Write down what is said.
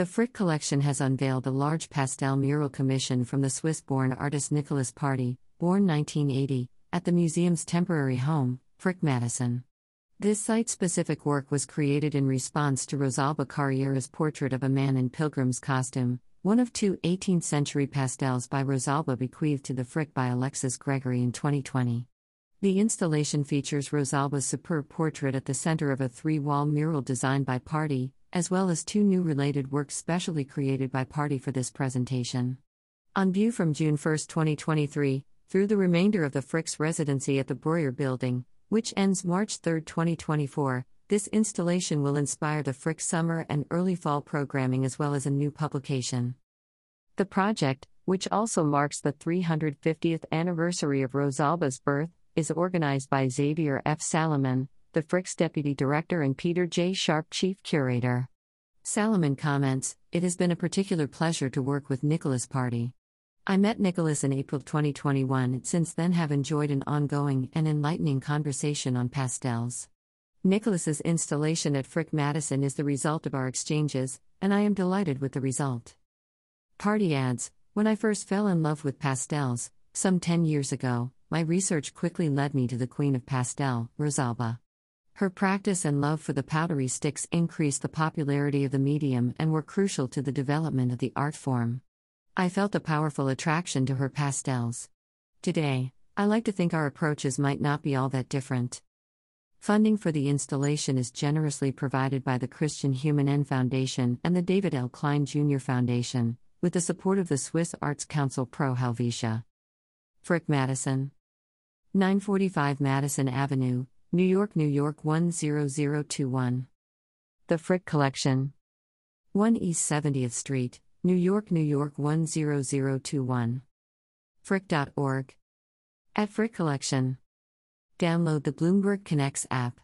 The Frick Collection has unveiled a large pastel mural commission from the Swiss born artist Nicolas Party, born 1980, at the museum's temporary home, Frick Madison. This site specific work was created in response to Rosalba Carriera's portrait of a man in pilgrim's costume, one of two 18th century pastels by Rosalba bequeathed to the Frick by Alexis Gregory in 2020. The installation features Rosalba's superb portrait at the center of a three wall mural designed by Party, as well as two new related works specially created by Party for this presentation. On view from June 1, 2023, through the remainder of the Frick's residency at the Breuer Building, which ends March 3, 2024, this installation will inspire the Frick summer and early fall programming as well as a new publication. The project, which also marks the 350th anniversary of Rosalba's birth, is organized by Xavier F. Salomon, the Frick's deputy director, and Peter J. Sharp, chief curator. Salomon comments It has been a particular pleasure to work with Nicolas Party. I met Nicolas in April 2021 and since then have enjoyed an ongoing and enlightening conversation on pastels. Nicolas's installation at Frick Madison is the result of our exchanges, and I am delighted with the result. Party adds When I first fell in love with pastels, some 10 years ago, my research quickly led me to the queen of pastel, Rosalba. Her practice and love for the powdery sticks increased the popularity of the medium and were crucial to the development of the art form. I felt a powerful attraction to her pastels. Today, I like to think our approaches might not be all that different. Funding for the installation is generously provided by the Christian Humann N Foundation and the David L. Klein Jr. Foundation, with the support of the Swiss Arts Council Pro Helvetia. Frick Madison. 945 Madison Avenue, New York, New York 10021. The Frick Collection. 1 East 70th Street, New York, New York 10021. Frick.org. At Frick Collection. Download the Bloomberg Connects app.